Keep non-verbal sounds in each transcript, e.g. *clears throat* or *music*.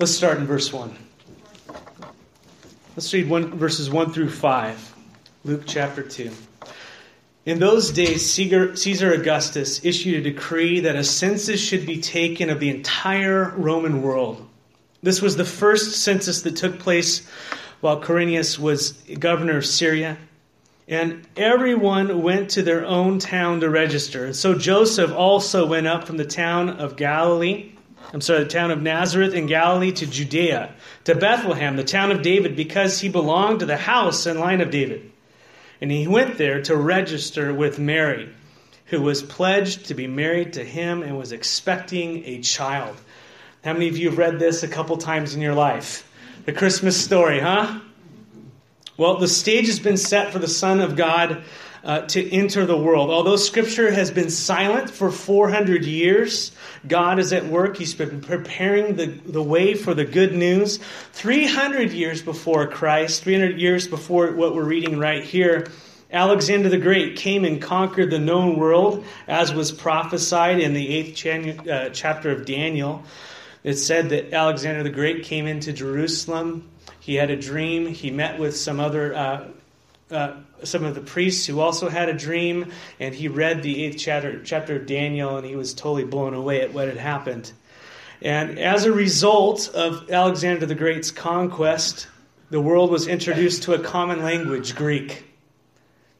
Let's start in verse 1. Let's read one, verses 1 through 5. Luke chapter 2. In those days, Caesar Augustus issued a decree that a census should be taken of the entire Roman world. This was the first census that took place while Quirinius was governor of Syria. And everyone went to their own town to register. And so Joseph also went up from the town of Galilee, I'm sorry, the town of Nazareth in Galilee to Judea, to Bethlehem, the town of David, because he belonged to the house and line of David. And he went there to register with Mary, who was pledged to be married to him and was expecting a child. How many of you have read this a couple times in your life? The Christmas story, huh? Well, the stage has been set for the Son of God uh, to enter the world. Although Scripture has been silent for 400 years, God is at work. He's been preparing the, the way for the good news. 300 years before Christ, 300 years before what we're reading right here, Alexander the Great came and conquered the known world, as was prophesied in the eighth uh, chapter of Daniel. It said that Alexander the Great came into Jerusalem. He had a dream. He met with some other uh, uh, some of the priests who also had a dream, and he read the eighth chapter, chapter of Daniel, and he was totally blown away at what had happened. And as a result of Alexander the Great's conquest, the world was introduced to a common language, Greek.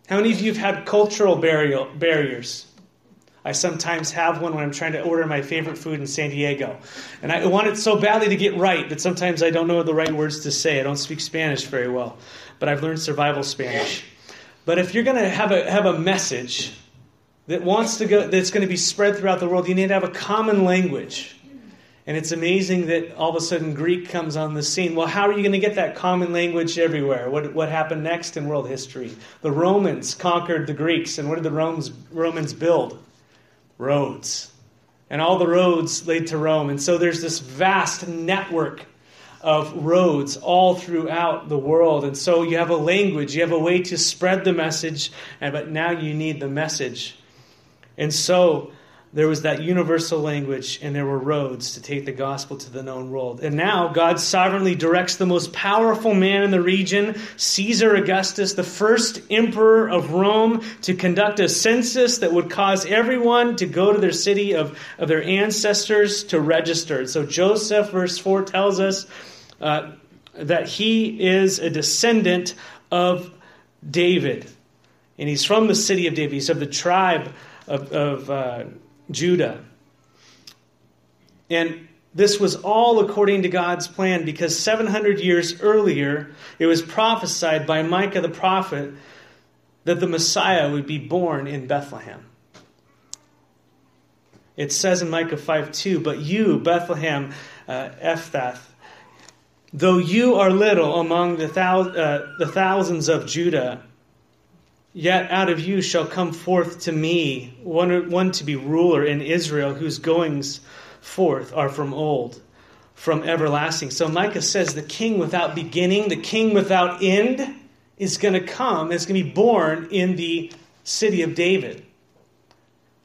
How many of you have had cultural burial, barriers? I sometimes have one when I'm trying to order my favorite food in San Diego. And I want it so badly to get right that sometimes I don't know the right words to say. I don't speak Spanish very well but I've learned survival Spanish. But if you're going to have a, have a message that wants to go, that's going to be spread throughout the world, you need to have a common language. And it's amazing that all of a sudden Greek comes on the scene. Well, how are you going to get that common language everywhere? What, what happened next in world history? The Romans conquered the Greeks, and what did the Romans, Romans build? Roads. And all the roads led to Rome. And so there's this vast network of roads all throughout the world. And so you have a language, you have a way to spread the message, but now you need the message. And so there was that universal language, and there were roads to take the gospel to the known world. And now God sovereignly directs the most powerful man in the region, Caesar Augustus, the first emperor of Rome, to conduct a census that would cause everyone to go to their city of, of their ancestors to register. So Joseph, verse 4, tells us uh, that he is a descendant of David. And he's from the city of David. He's of the tribe of, of uh, Judah. And this was all according to God's plan because 700 years earlier, it was prophesied by Micah the prophet that the Messiah would be born in Bethlehem. It says in Micah 5 2, But you, Bethlehem uh, Ephrath, though you are little among the, thou- uh, the thousands of Judah, Yet out of you shall come forth to me one, one to be ruler in Israel, whose goings forth are from old, from everlasting. So Micah says the king without beginning, the king without end, is going to come, is going to be born in the city of David.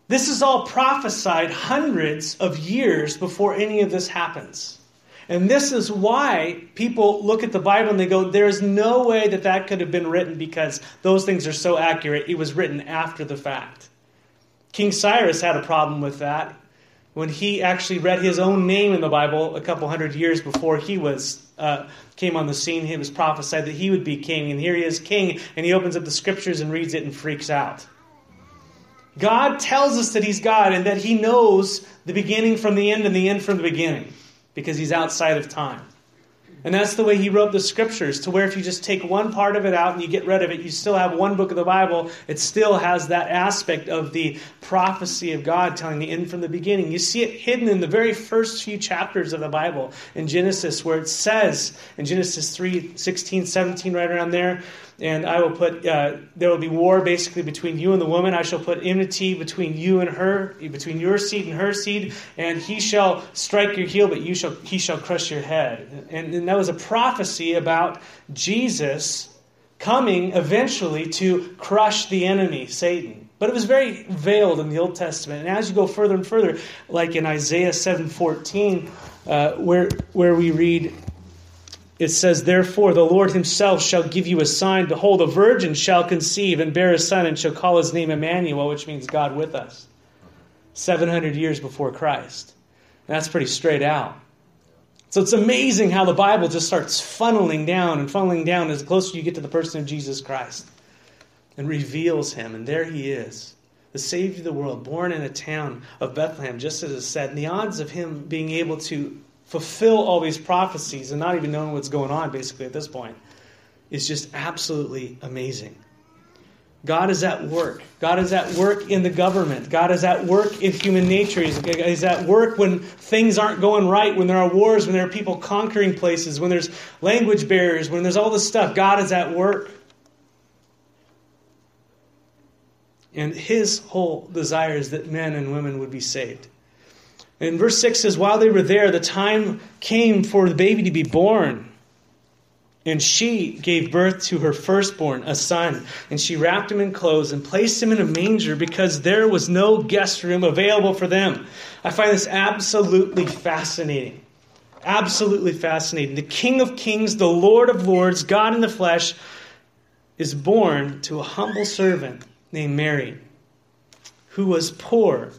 This is all prophesied hundreds of years before any of this happens. And this is why people look at the Bible and they go, there is no way that that could have been written because those things are so accurate. It was written after the fact. King Cyrus had a problem with that when he actually read his own name in the Bible a couple hundred years before he was uh, came on the scene. It was prophesied that he would be king, and here he is king, and he opens up the scriptures and reads it and freaks out. God tells us that he's God and that he knows the beginning from the end and the end from the beginning because he's outside of time. And that's the way he wrote the scriptures, to where if you just take one part of it out and you get rid of it, you still have one book of the Bible. It still has that aspect of the prophecy of God telling the end from the beginning. You see it hidden in the very first few chapters of the Bible in Genesis, where it says in Genesis 3 16, 17, right around there, and I will put, uh, there will be war basically between you and the woman. I shall put enmity between you and her, between your seed and her seed, and he shall strike your heel, but you shall, he shall crush your head. And, and that was a prophecy about Jesus coming eventually to crush the enemy, Satan. But it was very veiled in the Old Testament. And as you go further and further, like in Isaiah 7:14, uh, where, where we read, it says, Therefore the Lord himself shall give you a sign. Behold, a virgin shall conceive and bear a son and shall call his name Emmanuel, which means God with us. 700 years before Christ. And that's pretty straight out. So it's amazing how the Bible just starts funneling down and funneling down as closer you get to the person of Jesus Christ and reveals him. And there he is, the Savior of the world, born in a town of Bethlehem, just as it said. And the odds of him being able to fulfill all these prophecies and not even knowing what's going on, basically, at this point, is just absolutely amazing. God is at work. God is at work in the government. God is at work in human nature. He's, he's, at work when things aren't going right, when there are wars, when there are people conquering places, when there's language barriers, when there's all this stuff. God is at work. And his whole desire is that men and women would be saved. And verse 6 says, While they were there, the time came for the baby to be born. And she gave birth to her firstborn, a son, and she wrapped him in clothes and placed him in a manger because there was no guest room available for them. I find this absolutely fascinating. Absolutely fascinating. The King of Kings, the Lord of Lords, God in the flesh, is born to a humble servant named Mary, who was poor,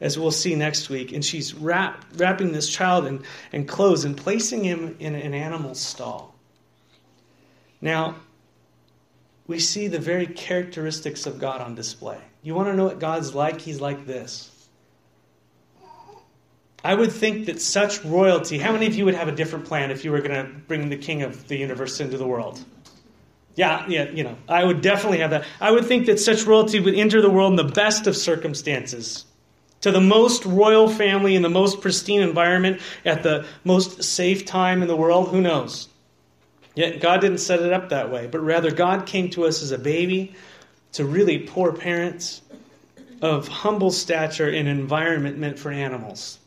as we'll see next week. And she's wrap, wrapping this child in, in clothes and placing him in an animal stall. Now, we see the very characteristics of God on display. You want to know what God's like? He's like this. I would think that such royalty, how many of you would have a different plan if you were going to bring the king of the universe into the world? Yeah, yeah, you know, I would definitely have that. I would think that such royalty would enter the world in the best of circumstances, to the most royal family in the most pristine environment at the most safe time in the world. Who knows? Yet God didn't set it up that way, but rather God came to us as a baby to really poor parents of humble stature in an environment meant for animals.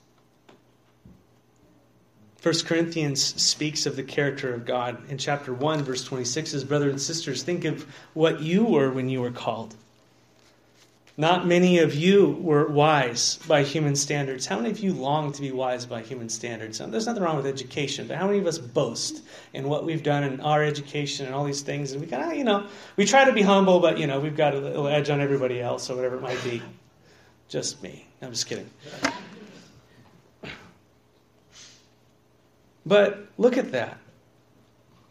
1 Corinthians speaks of the character of God in chapter 1, verse 26 says, Brothers and sisters, think of what you were when you were called. Not many of you were wise by human standards. How many of you long to be wise by human standards? Now, there's nothing wrong with education, but how many of us boast in what we've done in our education and all these things? And we kind of, you know, we try to be humble, but, you know, we've got a little edge on everybody else or whatever it might be. Just me. I'm just kidding. But look at that.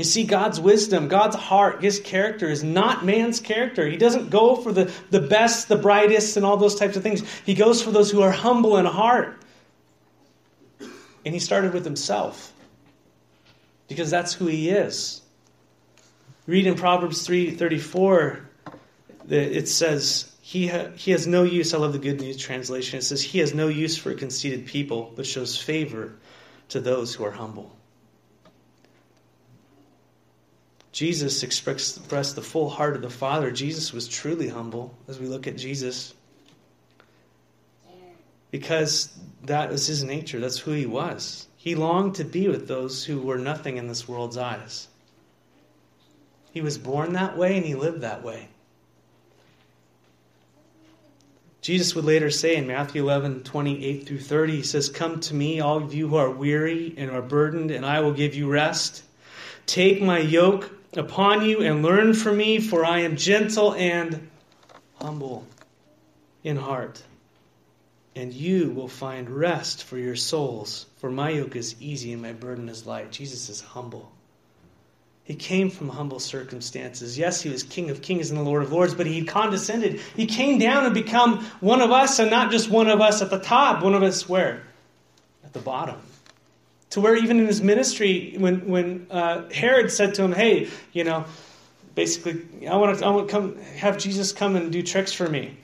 You see, God's wisdom, God's heart, His character is not man's character. He doesn't go for the, the best, the brightest, and all those types of things. He goes for those who are humble in heart. And He started with Himself because that's who He is. Read in Proverbs 3:34 it says he, ha- he has no use. I love the Good News translation. It says, He has no use for conceited people, but shows favor to those who are humble. Jesus expressed the full heart of the Father. Jesus was truly humble as we look at Jesus. Because that was his nature, that's who he was. He longed to be with those who were nothing in this world's eyes. He was born that way and he lived that way. Jesus would later say in Matthew 11, 28 through 30, He says, Come to me, all of you who are weary and are burdened, and I will give you rest. Take my yoke upon you and learn from me, for I am gentle and humble in heart. And you will find rest for your souls, for my yoke is easy and my burden is light. Jesus is humble. He came from humble circumstances. Yes, he was King of Kings and the Lord of Lords, but he condescended. He came down and become one of us, and not just one of us at the top, one of us where? At the bottom to where even in his ministry, when when uh, Herod said to him, "Hey, you know, basically, I want to I want to come have Jesus come and do tricks for me."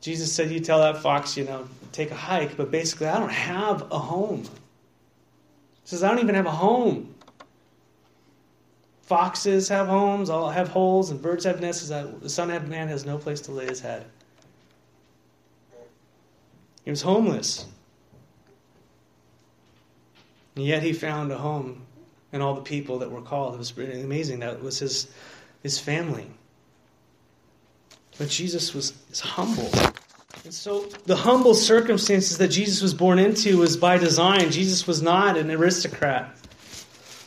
Jesus said, "You tell that fox, you know, take a hike," but basically, I don't have a home. He says, "I don't even have a home." foxes have homes, all have holes, and birds have nests. The Son of Man has no place to lay his head. He was homeless. And yet he found a home and all the people that were called. It was really amazing. That was his, his family. But Jesus was, was humble. And so the humble circumstances that Jesus was born into was by design. Jesus was not an aristocrat,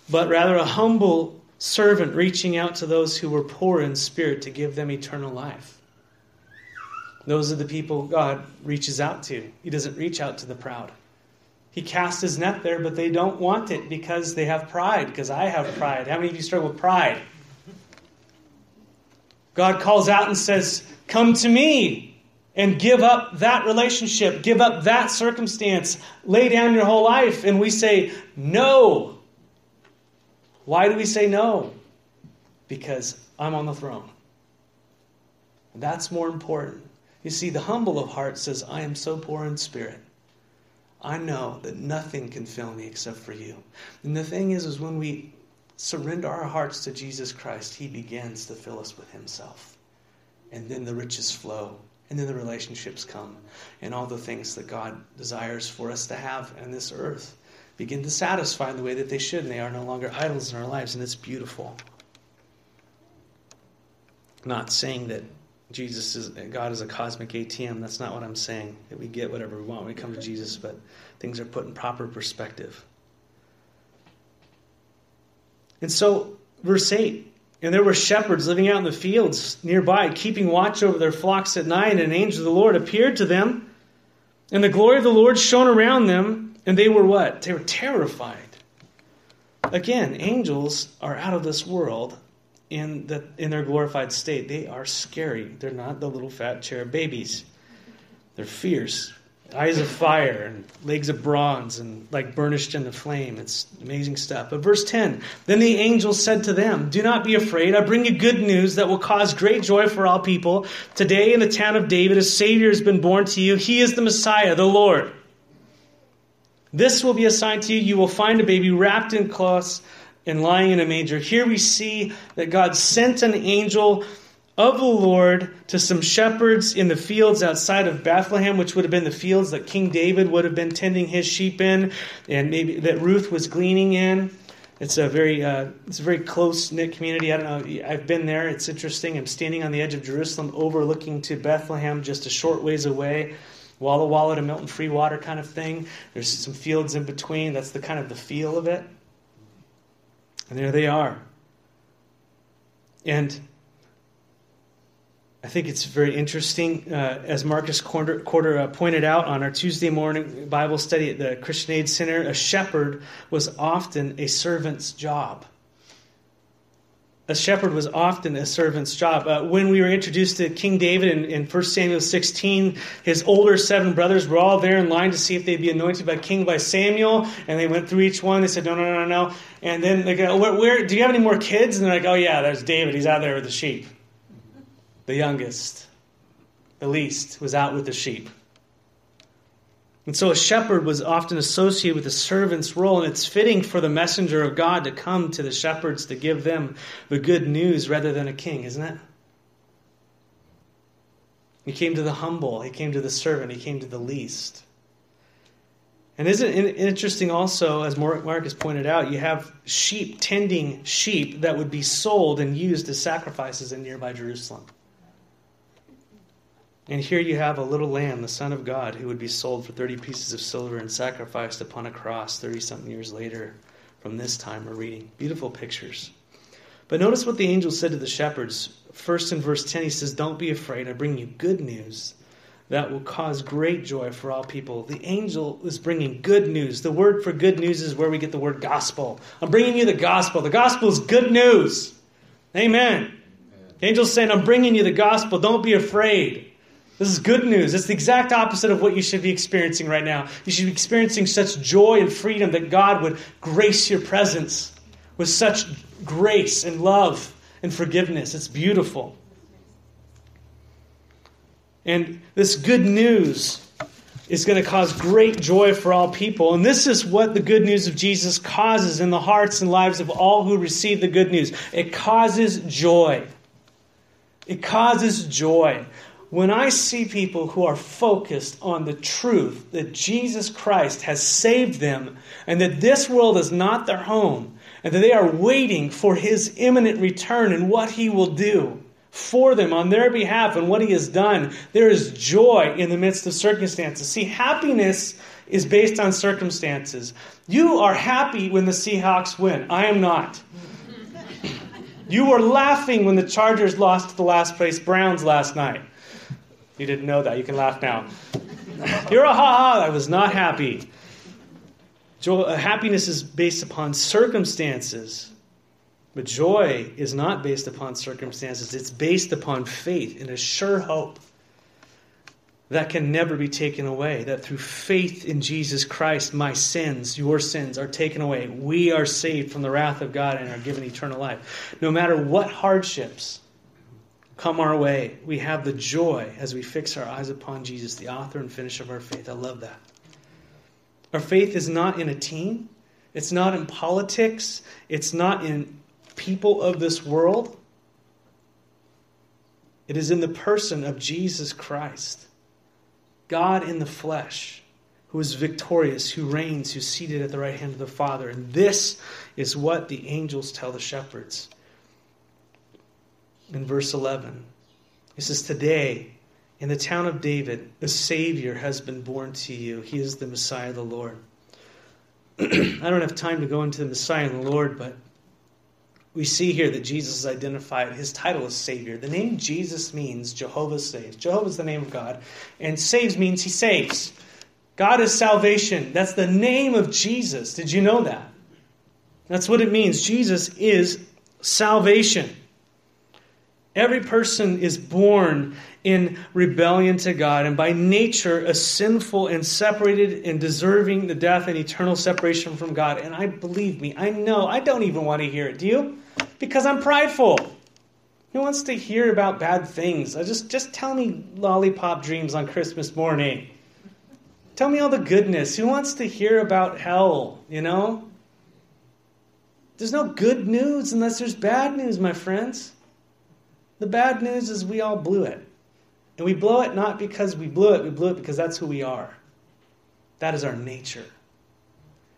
but rather a humble servant reaching out to those who were poor in spirit to give them eternal life. Those are the people God reaches out to. He doesn't reach out to the proud. He cast his net there, but they don't want it because they have pride, because I have pride. How many of you struggle with pride? God calls out and says, Come to me and give up that relationship, give up that circumstance, lay down your whole life. And we say, No. Why do we say no? Because I'm on the throne. That's more important. You see, the humble of heart says, I am so poor in spirit. I know that nothing can fill me except for you. And the thing is, is when we surrender our hearts to Jesus Christ, He begins to fill us with Himself. And then the riches flow. And then the relationships come. And all the things that God desires for us to have on this earth begin to satisfy in the way that they should. And they are no longer idols in our lives. And it's beautiful. Not saying that Jesus is God is a cosmic ATM. That's not what I'm saying. That we get whatever we want when we come to Jesus, but things are put in proper perspective. And so, verse 8 And there were shepherds living out in the fields nearby, keeping watch over their flocks at night, and an angel of the Lord appeared to them. And the glory of the Lord shone around them, and they were what? They were terrified. Again, angels are out of this world, in, the, in their glorified state. They are scary. They're not the little fat cherub babies. They're fierce, eyes of fire and legs of bronze and like burnished in the flame. It's amazing stuff. But verse 10 Then the angel said to them, Do not be afraid. I bring you good news that will cause great joy for all people. Today in the town of David, a Savior has been born to you. He is the Messiah, the Lord. This will be a sign to you. You will find a baby wrapped in cloths and lying in a manger. Here we see that God sent an angel of the Lord to some shepherds in the fields outside of Bethlehem, which would have been the fields that King David would have been tending his sheep in, and maybe that Ruth was gleaning in. It's a very uh, it's a very close knit community. I don't know. I've been there. It's interesting. I'm standing on the edge of Jerusalem, overlooking to Bethlehem, just a short ways away. Walla Walla to Milton-Freewater kind of thing. There's some fields in between. That's the kind of the feel of it. And there they are. And I think it's very interesting, uh, as Marcus Corder, Corder uh, pointed out on our Tuesday morning Bible study at the Christian Aid Center, a shepherd was often a servant's job a shepherd was often a servant's job. Uh, when we were introduced to King David in, in 1 Samuel 16, his older seven brothers were all there in line to see if they'd be anointed by king by Samuel, and they went through each one. They said, No, no, no, no. And then they go, where, where, Do you have any more kids? And they're like, Oh, yeah, there's David. He's out there with the sheep. The youngest, the least, was out with the sheep. And so a shepherd was often associated with a servant's role, and it's fitting for the messenger of God to come to the shepherds to give them the good news rather than a king, isn't it? He came to the humble, he came to the servant, he came to the least. And isn't it interesting also, as Mark has pointed out, you have sheep tending sheep that would be sold and used as sacrifices in nearby Jerusalem. And here you have a little lamb, the Son of God, who would be sold for 30 pieces of silver and sacrificed upon a cross 30 something years later from this time we're reading. Beautiful pictures. But notice what the angel said to the shepherds. First in verse 10, he says, Don't be afraid. I bring you good news that will cause great joy for all people. The angel is bringing good news. The word for good news is where we get the word gospel. I'm bringing you the gospel. The gospel is good news. Amen. Amen. The angel's saying, I'm bringing you the gospel. Don't be afraid. This is good news. It's the exact opposite of what you should be experiencing right now. You should be experiencing such joy and freedom that God would grace your presence with such grace and love and forgiveness. It's beautiful. And this good news is going to cause great joy for all people. And this is what the good news of Jesus causes in the hearts and lives of all who receive the good news. It causes joy. It causes joy. When I see people who are focused on the truth that Jesus Christ has saved them and that this world is not their home and that they are waiting for his imminent return and what he will do for them on their behalf and what he has done, there is joy in the midst of circumstances. See, happiness is based on circumstances. You are happy when the Seahawks win. I am not. You were laughing when the Chargers lost to the last place Browns last night. You didn't know that. You can laugh now. You're a ha ha. I was not happy. Joy, uh, happiness is based upon circumstances. But joy is not based upon circumstances, it's based upon faith in a sure hope that can never be taken away. That through faith in Jesus Christ, my sins, your sins, are taken away. We are saved from the wrath of God and are given eternal life. No matter what hardships come our way, we have the joy as we fix our eyes upon Jesus, the author and finisher of our faith. I love that. Our faith is not in a team, it's not in politics, it's not in people of this world. It is in the person of Jesus Christ, God in the flesh, who is victorious, who reigns, who's seated at the right hand of the Father. And this is what the angels tell the shepherds. In verse 11, it says, Today, in the town of David, a Savior has been born to you. He is the Messiah, of the Lord. *clears throat* I don't have time to go into the Messiah and the Lord, but we see here that Jesus is identified, his title is Savior. The name Jesus means Jehovah saves. Jehovah is the name of God, and saves means he saves. God is salvation. That's the name of Jesus. Did you know that? That's what it means. Jesus is salvation. Every person is born in rebellion to God, and by nature, a sinful and separated and deserving the death and eternal separation from God. And I believe me, I know, I don't even want to hear it. Do you? Because I'm prideful. Who wants to hear about bad things? I just just tell me lollipop dreams on Christmas morning. Tell me all the goodness. Who wants to hear about hell, you know? There's no good news unless there's bad news, my friends. The bad news is we all blew it. And we blow it not because we blew it, we blew it because that's who we are. That is our nature.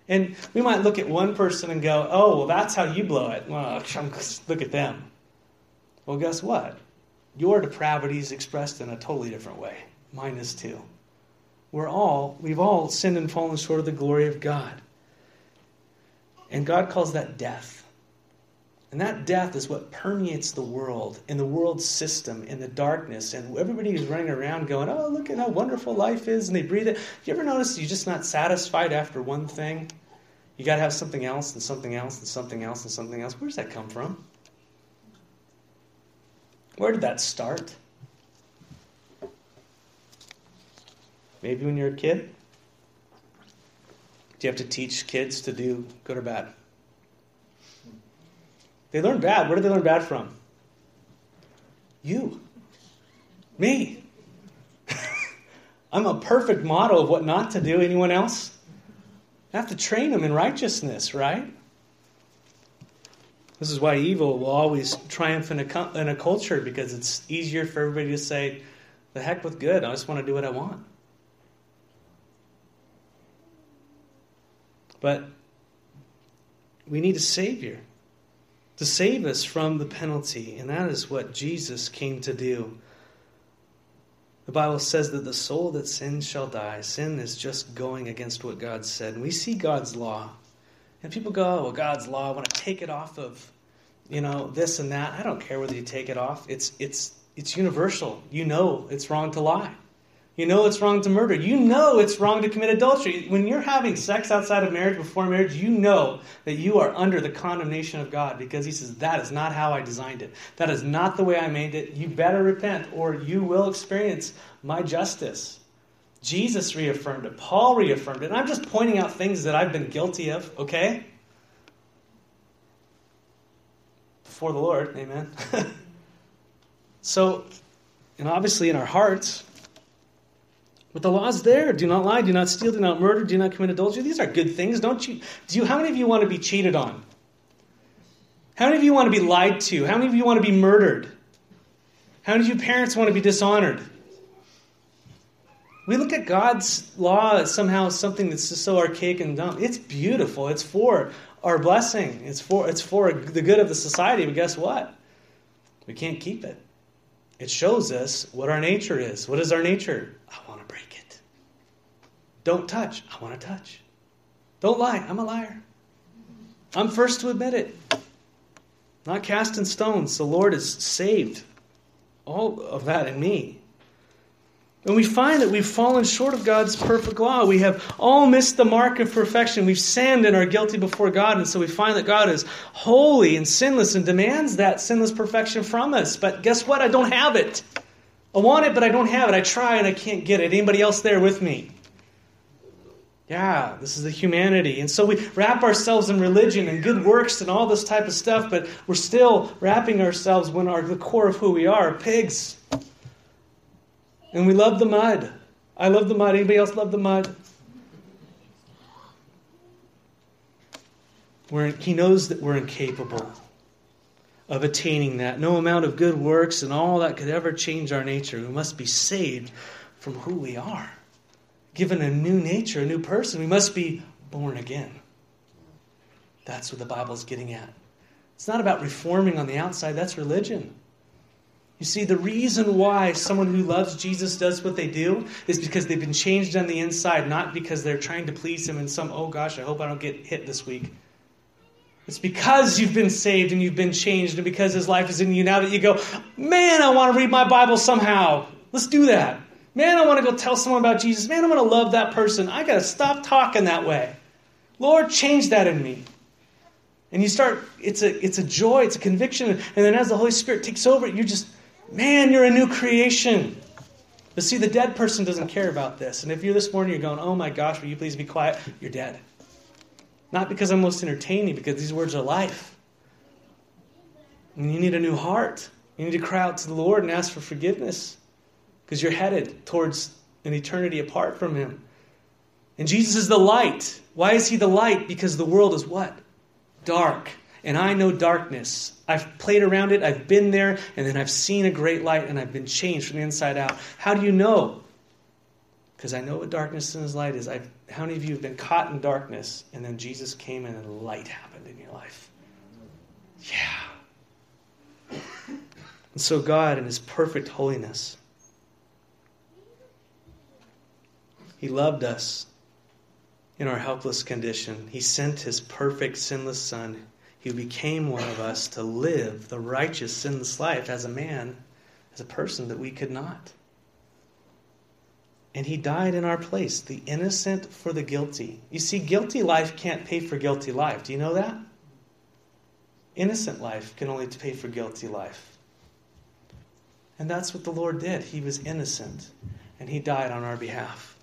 And we might look at one person and go, oh, well, that's how you blow it. Well, *laughs* look at them. Well, guess what? Your depravity is expressed in a totally different way. Mine is too. We're all, we've all sinned and fallen short of the glory of God. And God calls that death. And that death is what permeates the world and the world system in the darkness. And everybody is running around going, oh, look at how wonderful life is. And they breathe it. You ever notice you're just not satisfied after one thing? You got to have something else and something else and something else and something else. Where does that come from? Where did that start? Maybe when you're a kid? Do you have to teach kids to do good or bad? They learn bad. Where did they learn bad from? You. Me. *laughs* I'm a perfect model of what not to do. Anyone else? I have to train them in righteousness, right? This is why evil will always triumph in a, in a culture because it's easier for everybody to say, the heck with good, I just want to do what I want. But we need a Savior to save us from the penalty. And that is what Jesus came to do. The Bible says that the soul that sins shall die. Sin is just going against what God said. And we see God's law. And people go, oh, well, God's law, I want to take it off of, you know, this and that. I don't care whether you take it off. It's, it's, it's universal. You know it's wrong to lie. You know it's wrong to murder. You know it's wrong to commit adultery. When you're having sex outside of marriage, before marriage, you know that you are under the condemnation of God because He says, That is not how I designed it. That is not the way I made it. You better repent or you will experience my justice. Jesus reaffirmed it. Paul reaffirmed it. And I'm just pointing out things that I've been guilty of, okay? Before the Lord, amen. *laughs* so, and obviously in our hearts, But the law's there. Do not lie, do not steal, do not murder, do not commit adultery. These are good things, don't you? Do you how many of you want to be cheated on? How many of you want to be lied to? How many of you want to be murdered? How many of you parents want to be dishonored? We look at God's law as somehow something that's just so archaic and dumb. It's beautiful. It's for our blessing. It's for it's for the good of the society. But guess what? We can't keep it. It shows us what our nature is. What is our nature? I want to break it. Don't touch. I want to touch. Don't lie. I'm a liar. I'm first to admit it. Not casting stones. The Lord has saved all of that in me. And we find that we've fallen short of God's perfect law. We have all missed the mark of perfection. We've sinned and are guilty before God. And so we find that God is holy and sinless and demands that sinless perfection from us. But guess what? I don't have it. I want it, but I don't have it. I try and I can't get it. Anybody else there with me? Yeah, this is the humanity. And so we wrap ourselves in religion and good works and all this type of stuff, but we're still wrapping ourselves when our the core of who we are, pigs. And we love the mud. I love the mud. Anybody else love the mud? We're, he knows that we're incapable of attaining that. No amount of good works and all that could ever change our nature. We must be saved from who we are. Given a new nature, a new person, we must be born again. That's what the Bible is getting at. It's not about reforming on the outside, that's religion. You see, the reason why someone who loves Jesus does what they do is because they've been changed on the inside, not because they're trying to please Him in some, oh gosh, I hope I don't get hit this week. It's because you've been saved and you've been changed, and because His life is in you now that you go, man, I want to read my Bible somehow. Let's do that. Man, I want to go tell someone about Jesus. Man, I want to love that person. I got to stop talking that way. Lord, change that in me. And you start, it's a, it's a joy, it's a conviction. And then as the Holy Spirit takes over, you're just, Man, you're a new creation. But see, the dead person doesn't care about this. And if you're this morning, you're going, oh my gosh, will you please be quiet? You're dead. Not because I'm most entertaining, because these words are life. And you need a new heart. You need to cry out to the Lord and ask for forgiveness because you're headed towards an eternity apart from Him. And Jesus is the light. Why is He the light? Because the world is what? Dark and I know darkness. I've played around it, I've been there, and then I've seen a great light, and I've been changed from the inside out. How do you know? Because I know what darkness and his light is. I've, how many of you have been caught in darkness, and then Jesus came and light happened in your life? Yeah. *laughs* And so, God, in his perfect holiness, he loved us in our helpless condition. He sent his perfect, sinless Son he became one of us to live the righteous, sinless life as a man, as a person that we could not. And he died in our place, the innocent for the guilty. You see, guilty life can't pay for guilty life. Do you know that? Innocent life can only pay for guilty life. And that's what the Lord did. He was innocent, and he died on our behalf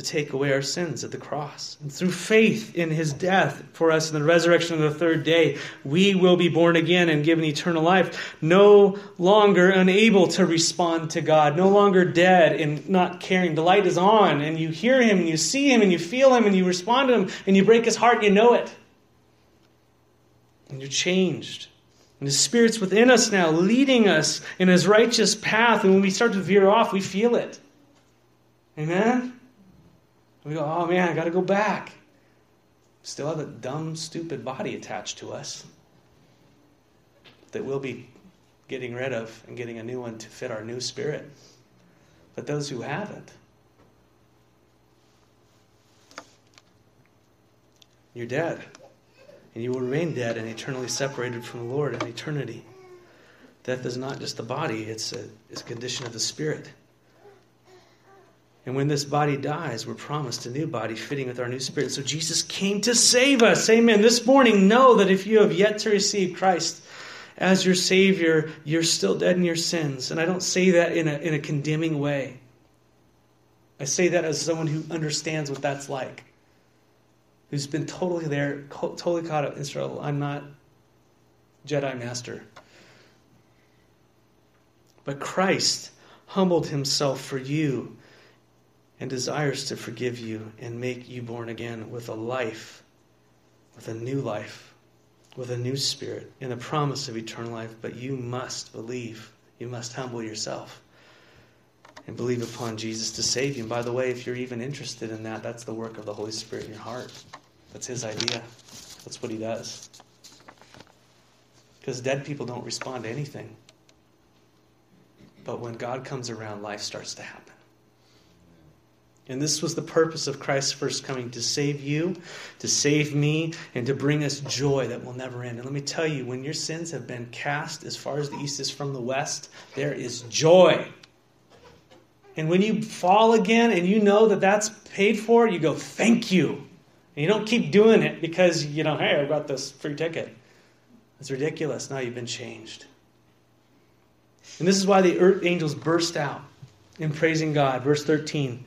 to take away our sins at the cross. And through faith in his death for us in the resurrection of the third day, we will be born again and given eternal life, no longer unable to respond to God, no longer dead and not caring. The light is on, and you hear him, and you see him, and you feel him, and you respond to him, and you break his heart, and you know it. And you're changed. And His Spirit's within us now, leading us in His righteous path. And when we start to veer off, we feel it. Amen? We go, oh man, I got to go back. Still have a dumb, stupid body attached to us that we'll be getting rid of and getting a new one to fit our new spirit. But those who haven't, you're dead. And you will remain dead and eternally separated from the Lord in eternity. Death is not just the body, it's a, it's a condition of the spirit. And when this body dies, we're promised a new body fitting with our new spirit. So Jesus came to save us. Amen. This morning, know that if you have yet to receive Christ as your Savior, you're still dead in your sins. And I don't say that in a, in a condemning way. I say that as someone who understands what that's like, who's been totally there, totally caught up in Israel. I'm not Jedi Master. But Christ humbled himself for you and desires to forgive you and make you born again with a life, with a new life, with a new spirit, and a promise of eternal life. But you must believe. You must humble yourself and believe upon Jesus to save you. And by the way, if you're even interested in that, that's the work of the Holy Spirit in your heart. That's His idea. That's what He does. Because dead people don't respond to anything. But when God comes around, life starts to happen. And this was the purpose of Christ's first coming to save you, to save me, and to bring us joy that will never end. And let me tell you, when your sins have been cast as far as the east is from the west, there is joy. And when you fall again and you know that that's paid for, you go, thank you. And you don't keep doing it because, you know, hey, I've got this free ticket. It's ridiculous. Now you've been changed. And this is why the earth angels burst out in praising God. Verse 13.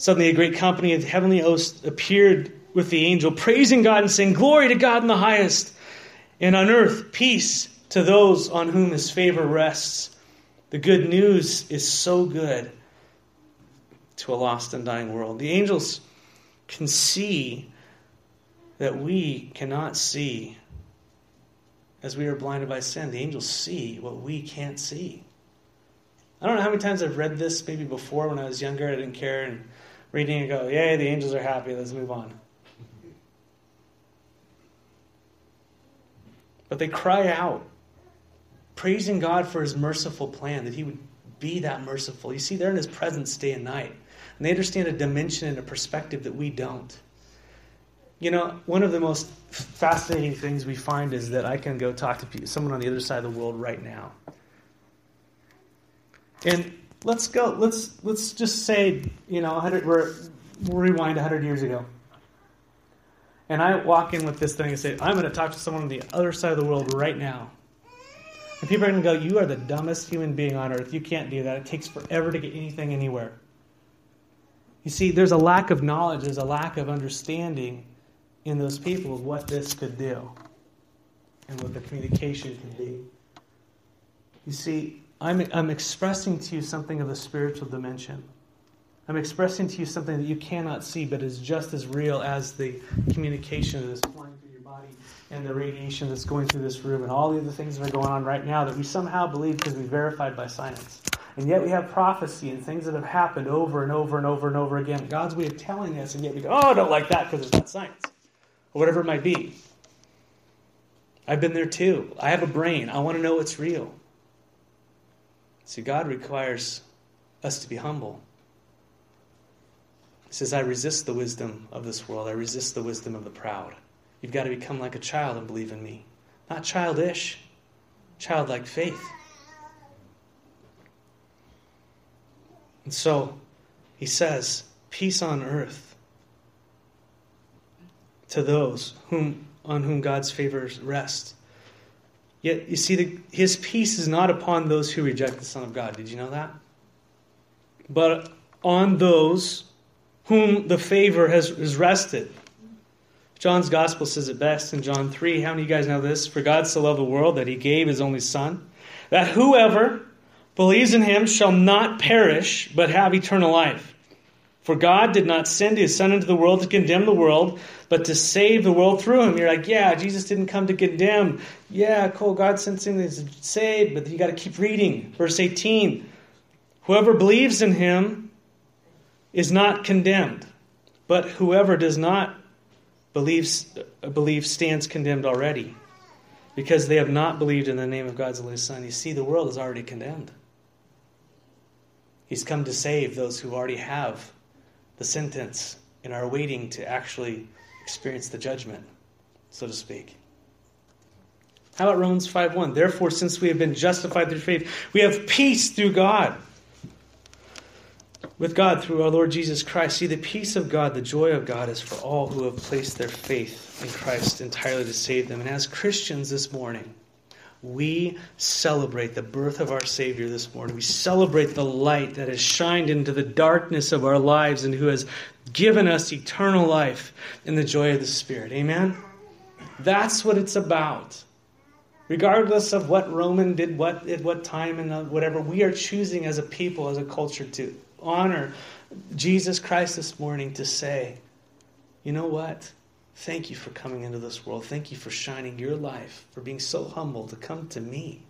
Suddenly, a great company of heavenly hosts appeared with the angel, praising God and saying, Glory to God in the highest, and on earth peace to those on whom his favor rests. The good news is so good to a lost and dying world. The angels can see that we cannot see as we are blinded by sin. The angels see what we can't see. I don't know how many times I've read this, maybe before when I was younger, I didn't care, and reading and go, Yay, the angels are happy, let's move on. But they cry out, praising God for his merciful plan, that he would be that merciful. You see, they're in his presence day and night. And they understand a dimension and a perspective that we don't. You know, one of the most fascinating things we find is that I can go talk to someone on the other side of the world right now. And let's go. Let's let's just say you know, 100, we're we'll rewind 100 years ago. And I walk in with this thing and say, I'm going to talk to someone on the other side of the world right now. And people are going to go, You are the dumbest human being on earth. You can't do that. It takes forever to get anything anywhere. You see, there's a lack of knowledge, there's a lack of understanding in those people of what this could do and what the communication can be. You see, I'm, I'm expressing to you something of the spiritual dimension. I'm expressing to you something that you cannot see, but is just as real as the communication that is flying through your body and the radiation that's going through this room and all the other things that are going on right now that we somehow believe because we verified by science. And yet we have prophecy and things that have happened over and over and over and over again. God's way of telling us, and yet we go, oh, I don't like that because it's not science. Or whatever it might be. I've been there too. I have a brain. I want to know what's real. See, God requires us to be humble. He says, I resist the wisdom of this world. I resist the wisdom of the proud. You've got to become like a child and believe in me. Not childish, childlike faith. And so he says, Peace on earth to those whom, on whom God's favors rest. Yet, you see, the, his peace is not upon those who reject the Son of God. Did you know that? But on those whom the favor has, has rested. John's gospel says it best in John 3. How many of you guys know this? For God so loved the world that he gave his only Son, that whoever believes in him shall not perish, but have eternal life. For God did not send his Son into the world to condemn the world, but to save the world through him. You're like, yeah, Jesus didn't come to condemn. Yeah, cool, God sent something to save, but you got to keep reading. Verse 18 Whoever believes in him is not condemned, but whoever does not believe, believe stands condemned already, because they have not believed in the name of God's only Son. You see, the world is already condemned. He's come to save those who already have the sentence and are waiting to actually experience the judgment, so to speak. How about Romans 5:1? Therefore, since we have been justified through faith, we have peace through God. With God through our Lord Jesus Christ. See, the peace of God, the joy of God is for all who have placed their faith in Christ entirely to save them. And as Christians this morning, we celebrate the birth of our Savior this morning. We celebrate the light that has shined into the darkness of our lives and who has given us eternal life in the joy of the Spirit. Amen? That's what it's about. Regardless of what Roman did what at what time and whatever, we are choosing as a people, as a culture, to honor Jesus Christ this morning to say, you know what? Thank you for coming into this world. Thank you for shining your life, for being so humble to come to me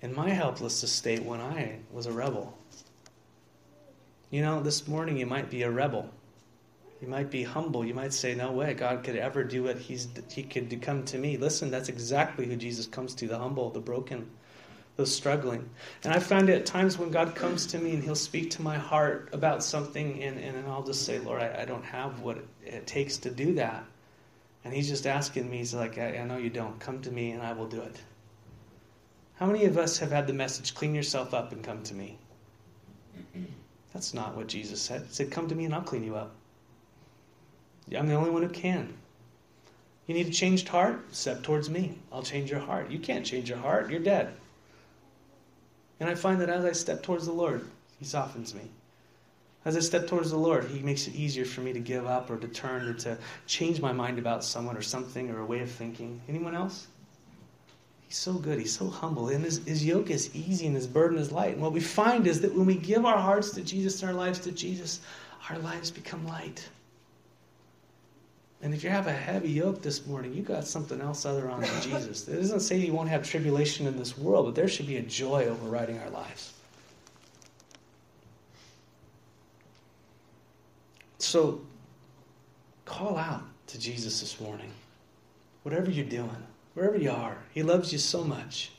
in my helpless estate when I was a rebel. You know, this morning you might be a rebel. You might be humble. You might say, No way, God could ever do what he's, He could come to me. Listen, that's exactly who Jesus comes to the humble, the broken, struggling. And I find it at times when God comes to me and He'll speak to my heart about something, and, and I'll just say, Lord, I, I don't have what it, it, takes to do that. And He's just asking me, He's like, I, I know you don't. Come to me and I will do it. How many of us have had the message, clean yourself up and come to me? That's not what Jesus said. He said, Come to me and I'll clean you up. I'm the only one who can. You need a changed heart? Step towards me. I'll change your heart. You can't change your heart. You're dead. And I find that as I step towards the Lord, He softens me. As I step towards the Lord, He makes it easier for me to give up or to turn or to change my mind about someone or something or a way of thinking. Anyone else? He's so good. He's so humble. And his, his yoke is easy and his burden is light. And what we find is that when we give our hearts to Jesus and our lives to Jesus, our lives become light. And if you have a heavy yoke this morning, you got something else other on than Jesus. It doesn't say you won't have tribulation in this world, but there should be a joy overriding our lives. So call out to Jesus this morning. Whatever you're doing, wherever you are, He loves you so much.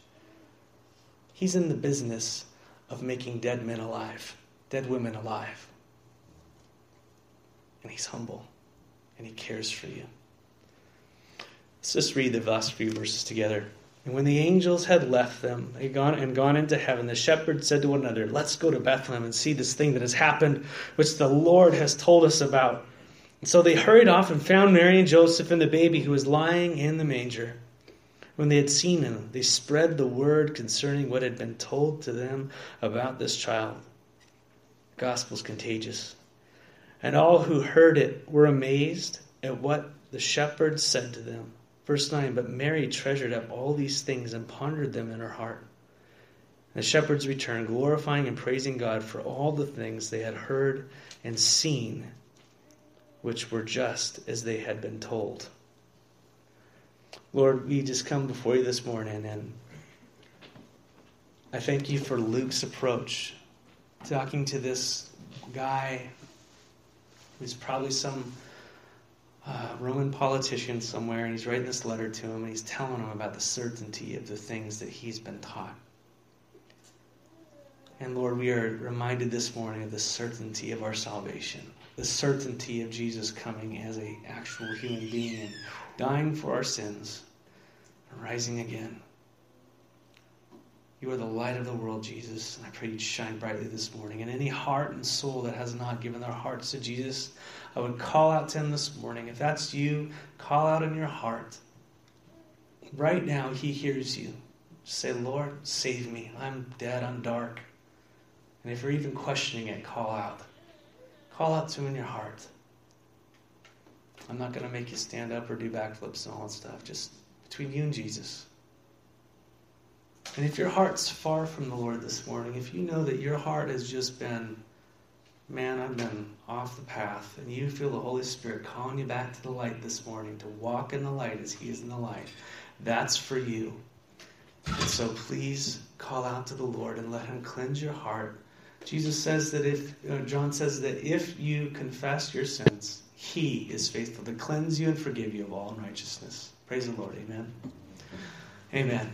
He's in the business of making dead men alive, dead women alive. And He's humble and He cares for you. Let's just read the last few verses together. And when the angels had left them gone and gone into heaven, the shepherds said to one another, Let's go to Bethlehem and see this thing that has happened, which the Lord has told us about. And so they hurried off and found Mary and Joseph and the baby who was lying in the manger. When they had seen him, they spread the word concerning what had been told to them about this child. The gospel is contagious. And all who heard it were amazed at what the shepherds said to them. Verse 9 But Mary treasured up all these things and pondered them in her heart. The shepherds returned, glorifying and praising God for all the things they had heard and seen, which were just as they had been told. Lord, we just come before you this morning, and I thank you for Luke's approach, talking to this guy He's probably some uh, Roman politician somewhere, and he's writing this letter to him, and he's telling him about the certainty of the things that he's been taught. And Lord, we are reminded this morning of the certainty of our salvation, the certainty of Jesus coming as an actual human being and dying for our sins and rising again. You are the light of the world, Jesus. And I pray you'd shine brightly this morning. And any heart and soul that has not given their hearts to Jesus, I would call out to him this morning. If that's you, call out in your heart. Right now, he hears you. say, Lord, save me. I'm dead. I'm dark. And if you're even questioning it, call out. Call out to him in your heart. I'm not going to make you stand up or do backflips and all that stuff. Just between you and Jesus. And if your heart's far from the Lord this morning, if you know that your heart has just been, man, I've been off the path, and you feel the Holy Spirit calling you back to the light this morning, to walk in the light as He is in the light, that's for you. And so please call out to the Lord and let Him cleanse your heart. Jesus says that if, uh, John says that if you confess your sins, He is faithful to cleanse you and forgive you of all unrighteousness. Praise the Lord. Amen. Amen.